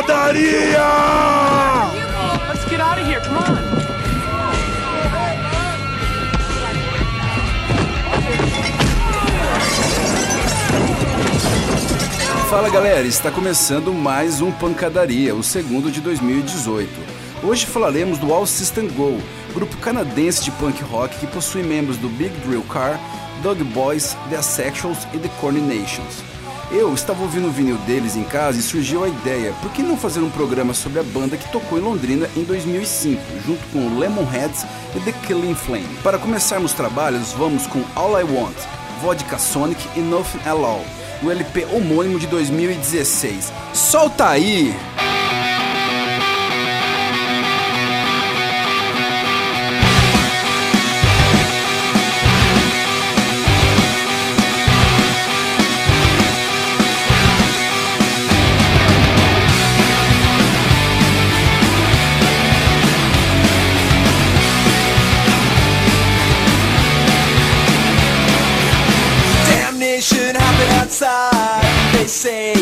pancadaria! Let's get out of here. Come on. Fala galera, está começando mais um Pancadaria, o segundo de 2018. Hoje falaremos do All System Go, grupo canadense de punk rock que possui membros do Big Drill Car, Dog Boys, The Asexuals e The Corny Nations. Eu estava ouvindo o vinil deles em casa e surgiu a ideia, por que não fazer um programa sobre a banda que tocou em Londrina em 2005, junto com Lemonheads e The Killing Flame. Para começarmos os trabalhos, vamos com All I Want, Vodka Sonic e Nothing At All, o LP homônimo de 2016. Solta aí! Say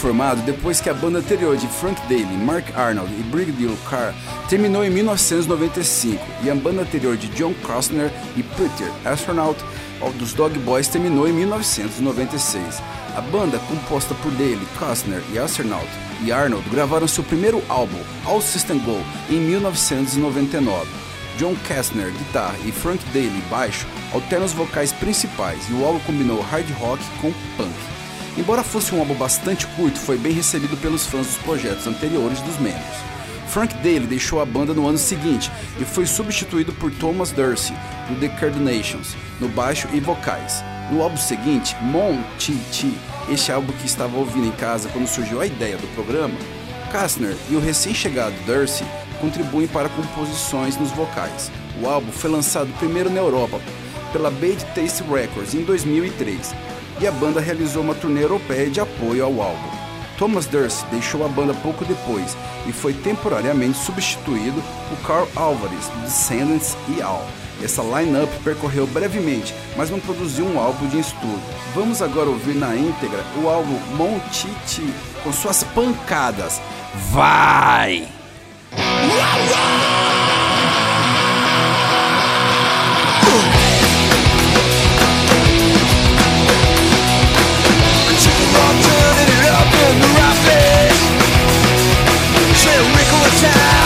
formado depois que a banda anterior de Frank Daly, Mark Arnold e Brigadier Carr terminou em 1995 e a banda anterior de John Costner e Peter Astronaut dos Dog Boys terminou em 1996. A banda, composta por Daly, Costner e Astronaut e Arnold, gravaram seu primeiro álbum, All System Go, em 1999. John Kastner, guitarra, e Frank Daly, baixo, alternam os vocais principais e o álbum combinou hard rock com punk. Embora fosse um álbum bastante curto, foi bem recebido pelos fãs dos projetos anteriores dos membros. Frank Daly deixou a banda no ano seguinte e foi substituído por Thomas Dursey, do The Cardonations, no baixo e vocais. No álbum seguinte, Mon Chi, este álbum que estava ouvindo em casa quando surgiu a ideia do programa, Kastner e o recém-chegado Dursey contribuem para composições nos vocais. O álbum foi lançado primeiro na Europa pela Bad Taste Records em 2003 e a banda realizou uma turnê europeia de apoio ao álbum. Thomas Durst deixou a banda pouco depois e foi temporariamente substituído por Carl Alvarez, Descendants e All. Essa line-up percorreu brevemente, mas não produziu um álbum de estúdio. Vamos agora ouvir na íntegra o álbum Montiti, com suas pancadas. Vai! time.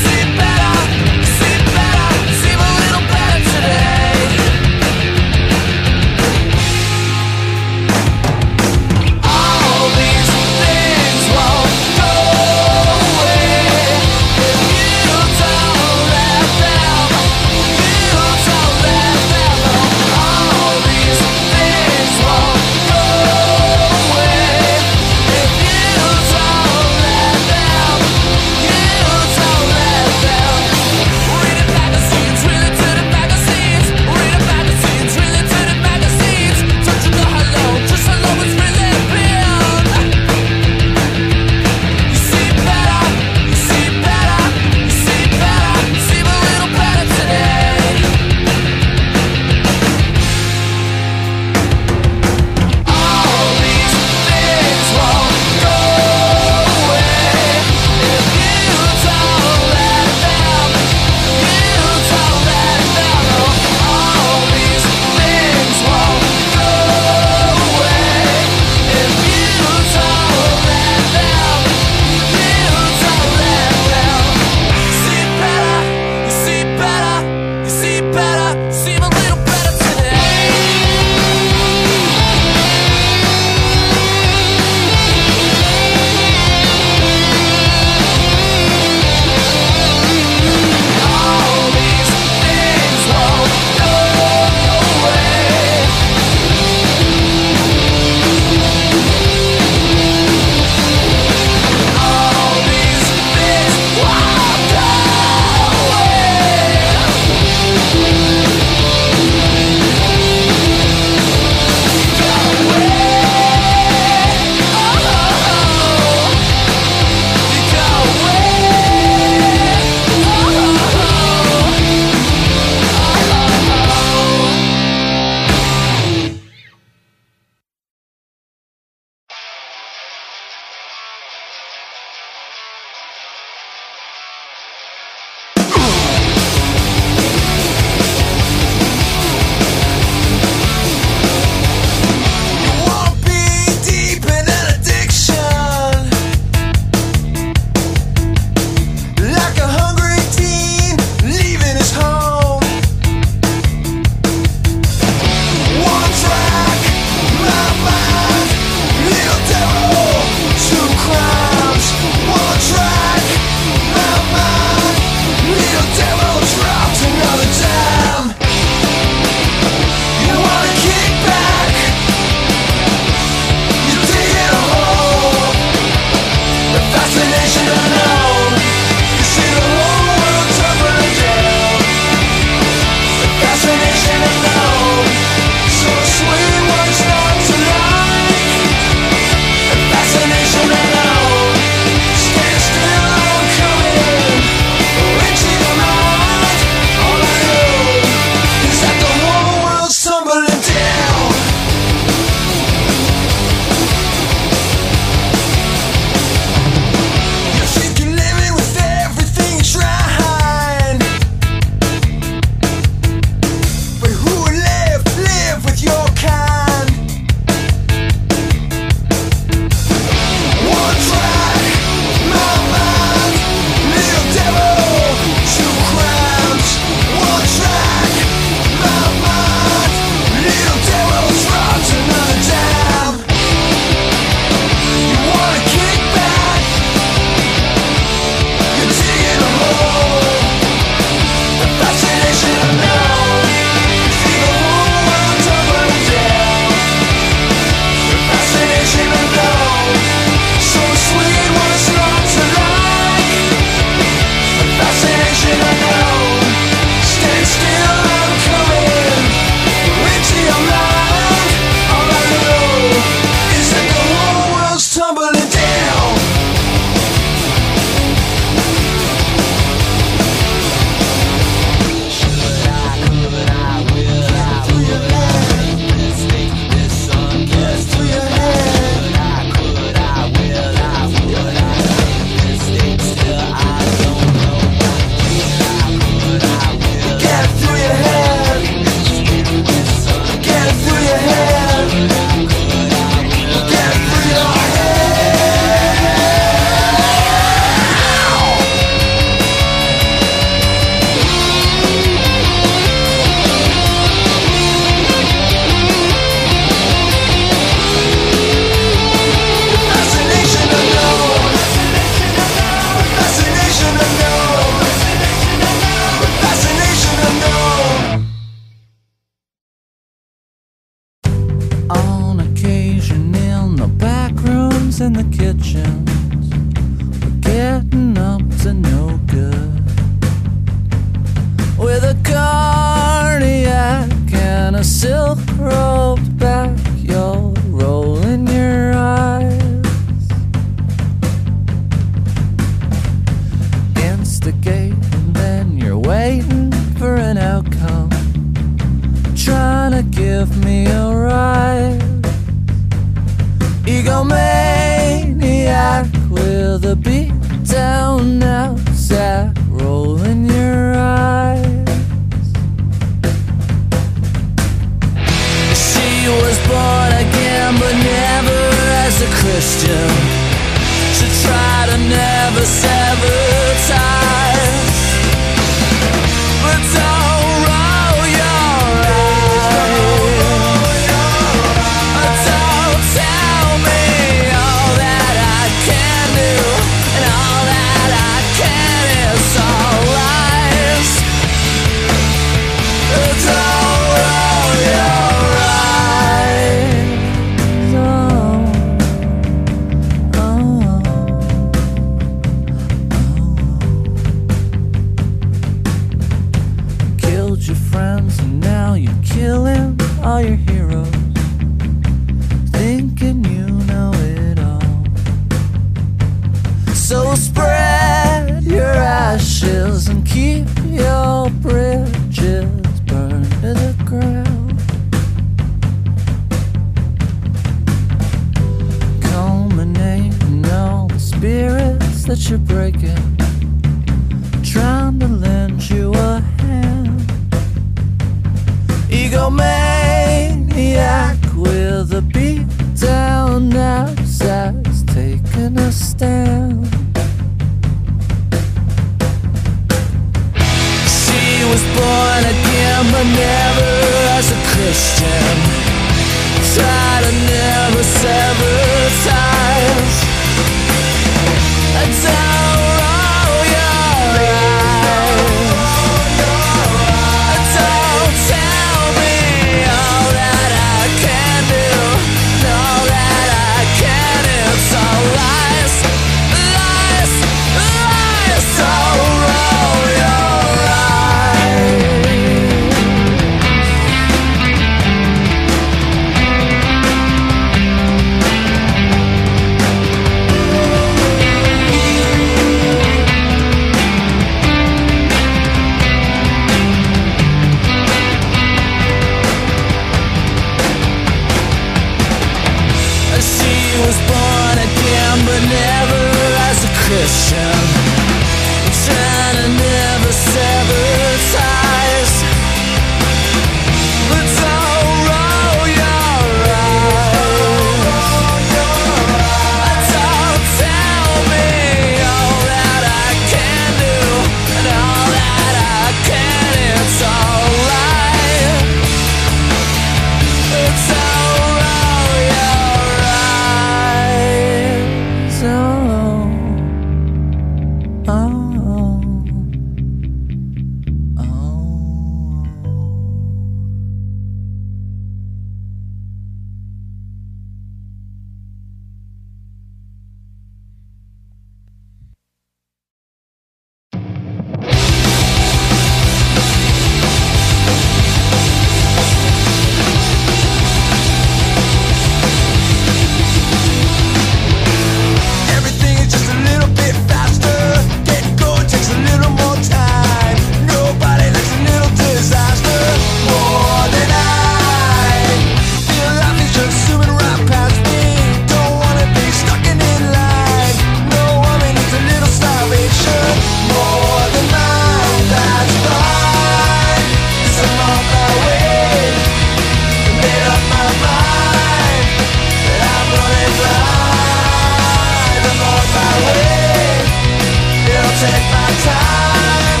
take my time.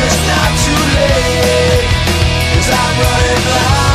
It's not too late, i I'm running blind.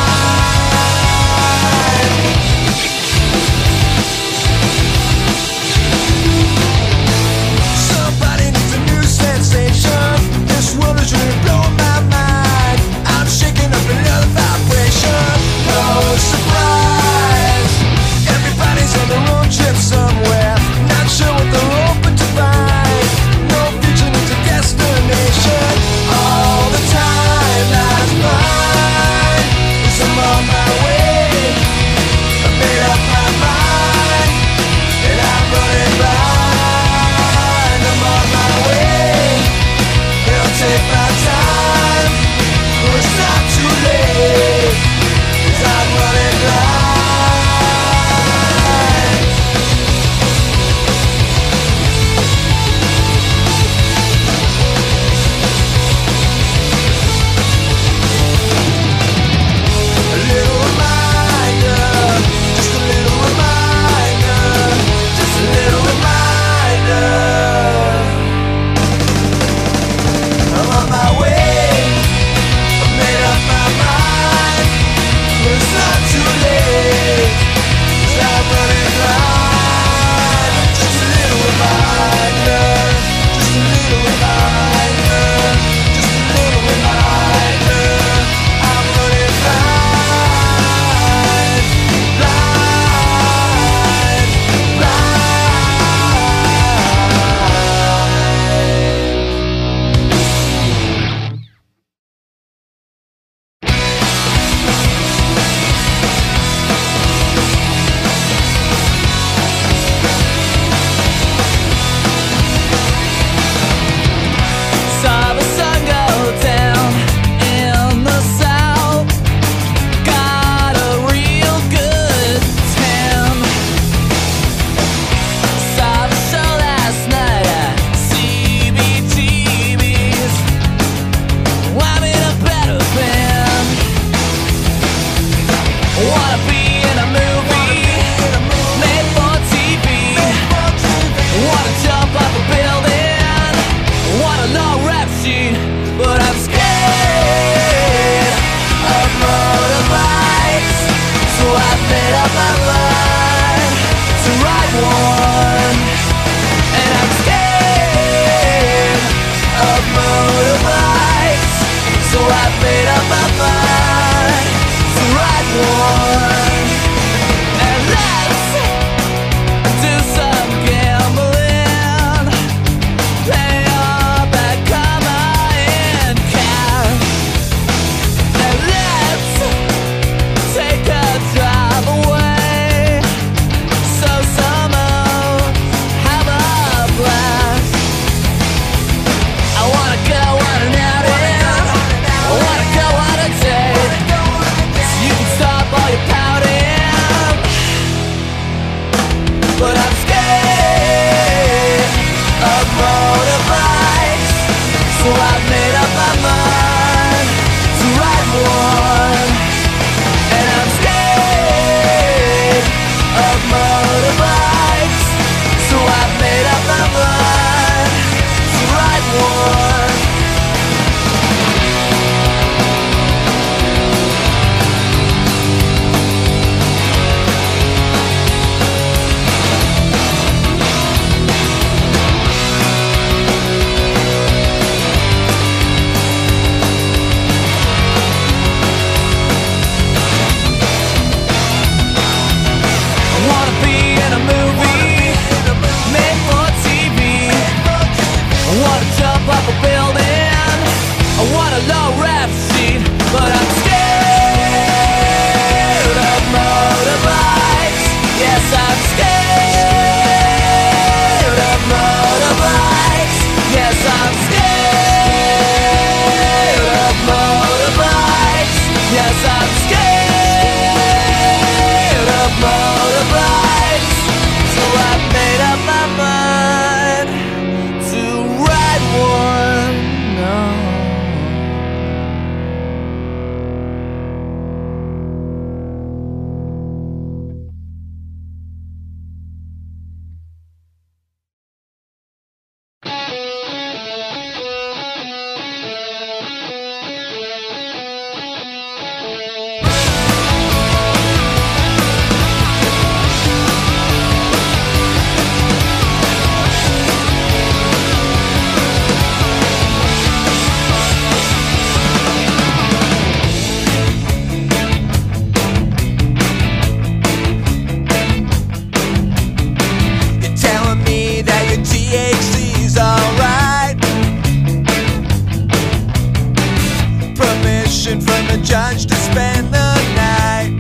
permission from the judge to spend the night.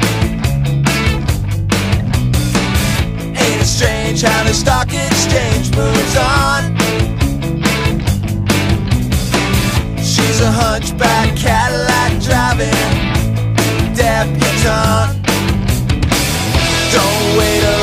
Ain't it strange how the stock exchange moves on? She's a hunchback Cadillac driving debutant. Don't wait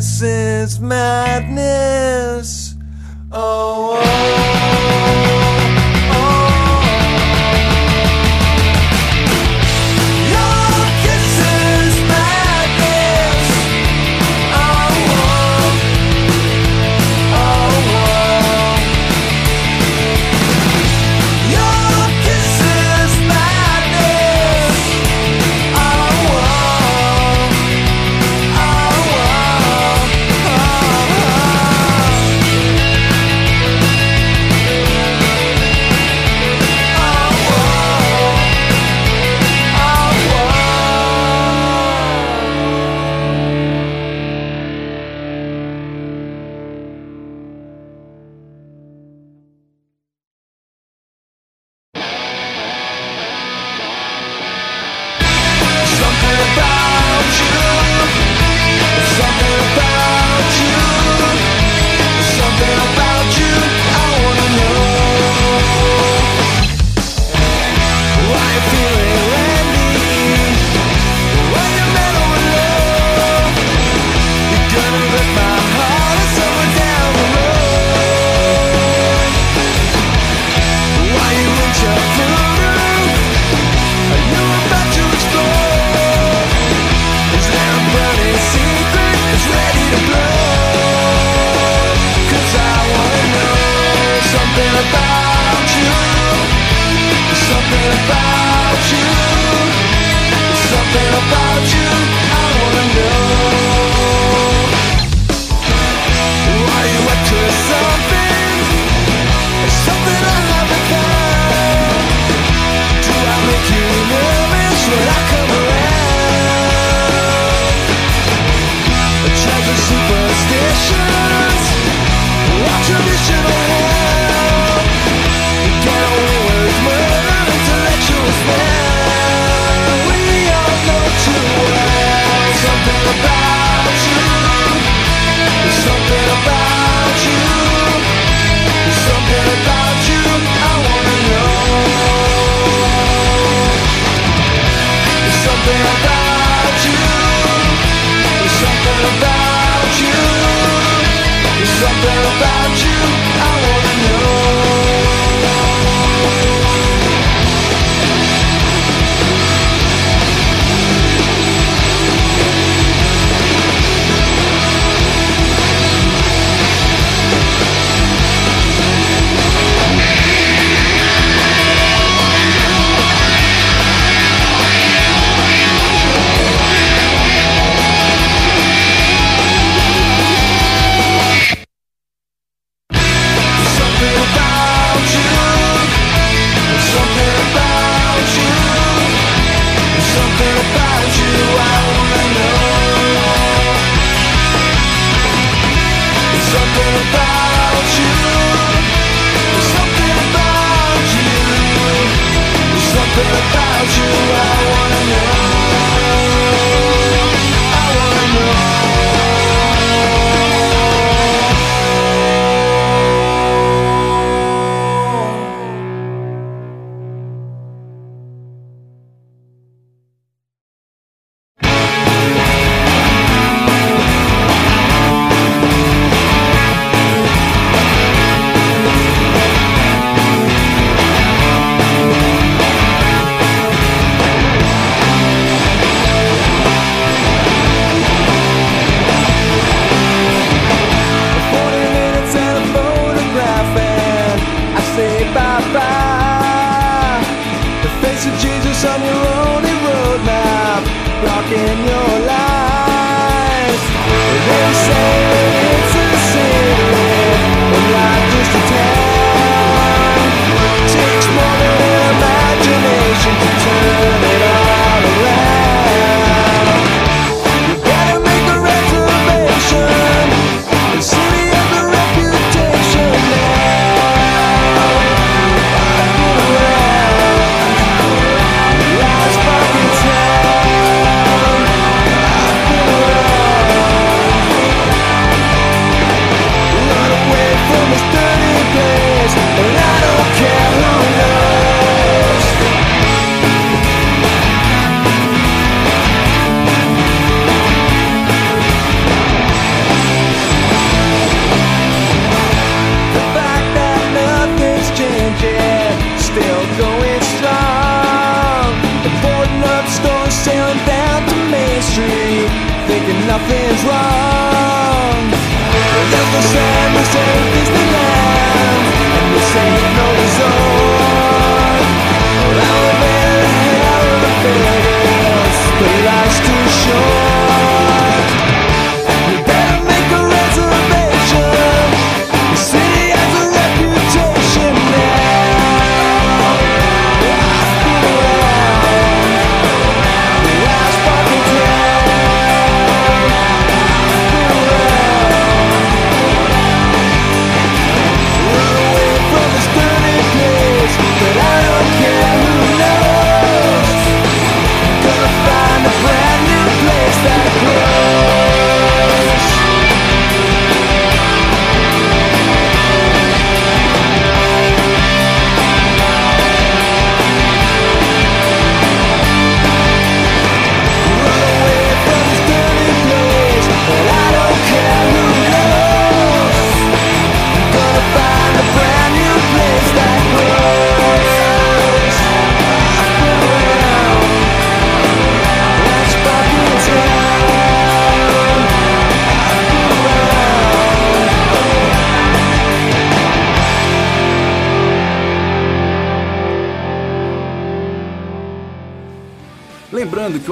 This is madness. Oh.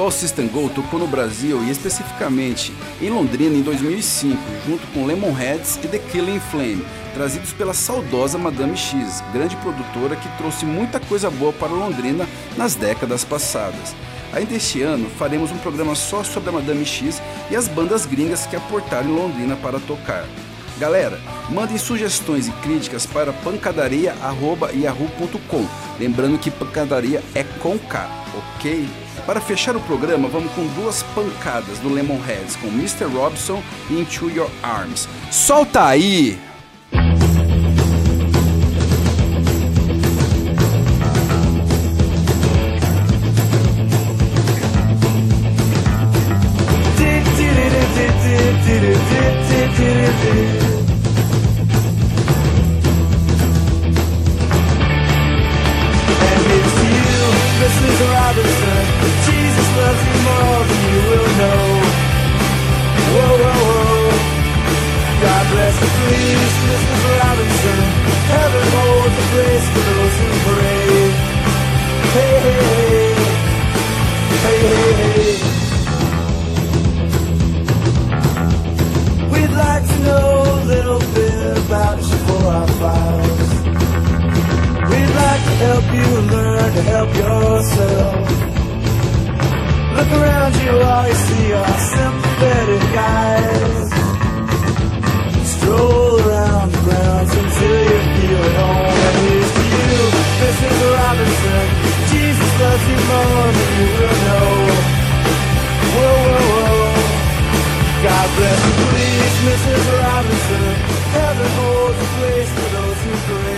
All System Go tocou no Brasil e especificamente em Londrina em 2005, junto com Lemonheads e The Killing Flame, trazidos pela saudosa Madame X, grande produtora que trouxe muita coisa boa para Londrina nas décadas passadas. Ainda este ano faremos um programa só sobre a Madame X e as bandas gringas que aportaram em Londrina para tocar. Galera, mandem sugestões e críticas para pancadaria.yahoo.com. Lembrando que pancadaria é com K, ok? Para fechar o programa, vamos com duas pancadas do Lemonheads com Mr. Robson e Into Your Arms. Solta aí! And please, Mrs. Robinson. Heaven holds a place for those who pray. Hey, hey, hey. Hey, hey, hey. We'd like to know a little bit about you for our files. We'd like to help you learn to help yourself. Look around you, all you see are sympathetic eyes. Until you feel at home. Here's to you, Mrs. Robinson. Jesus loves you more than you will know. Whoa, whoa, whoa. God bless you, please, Mrs. Robinson. Heaven holds a place for those who pray.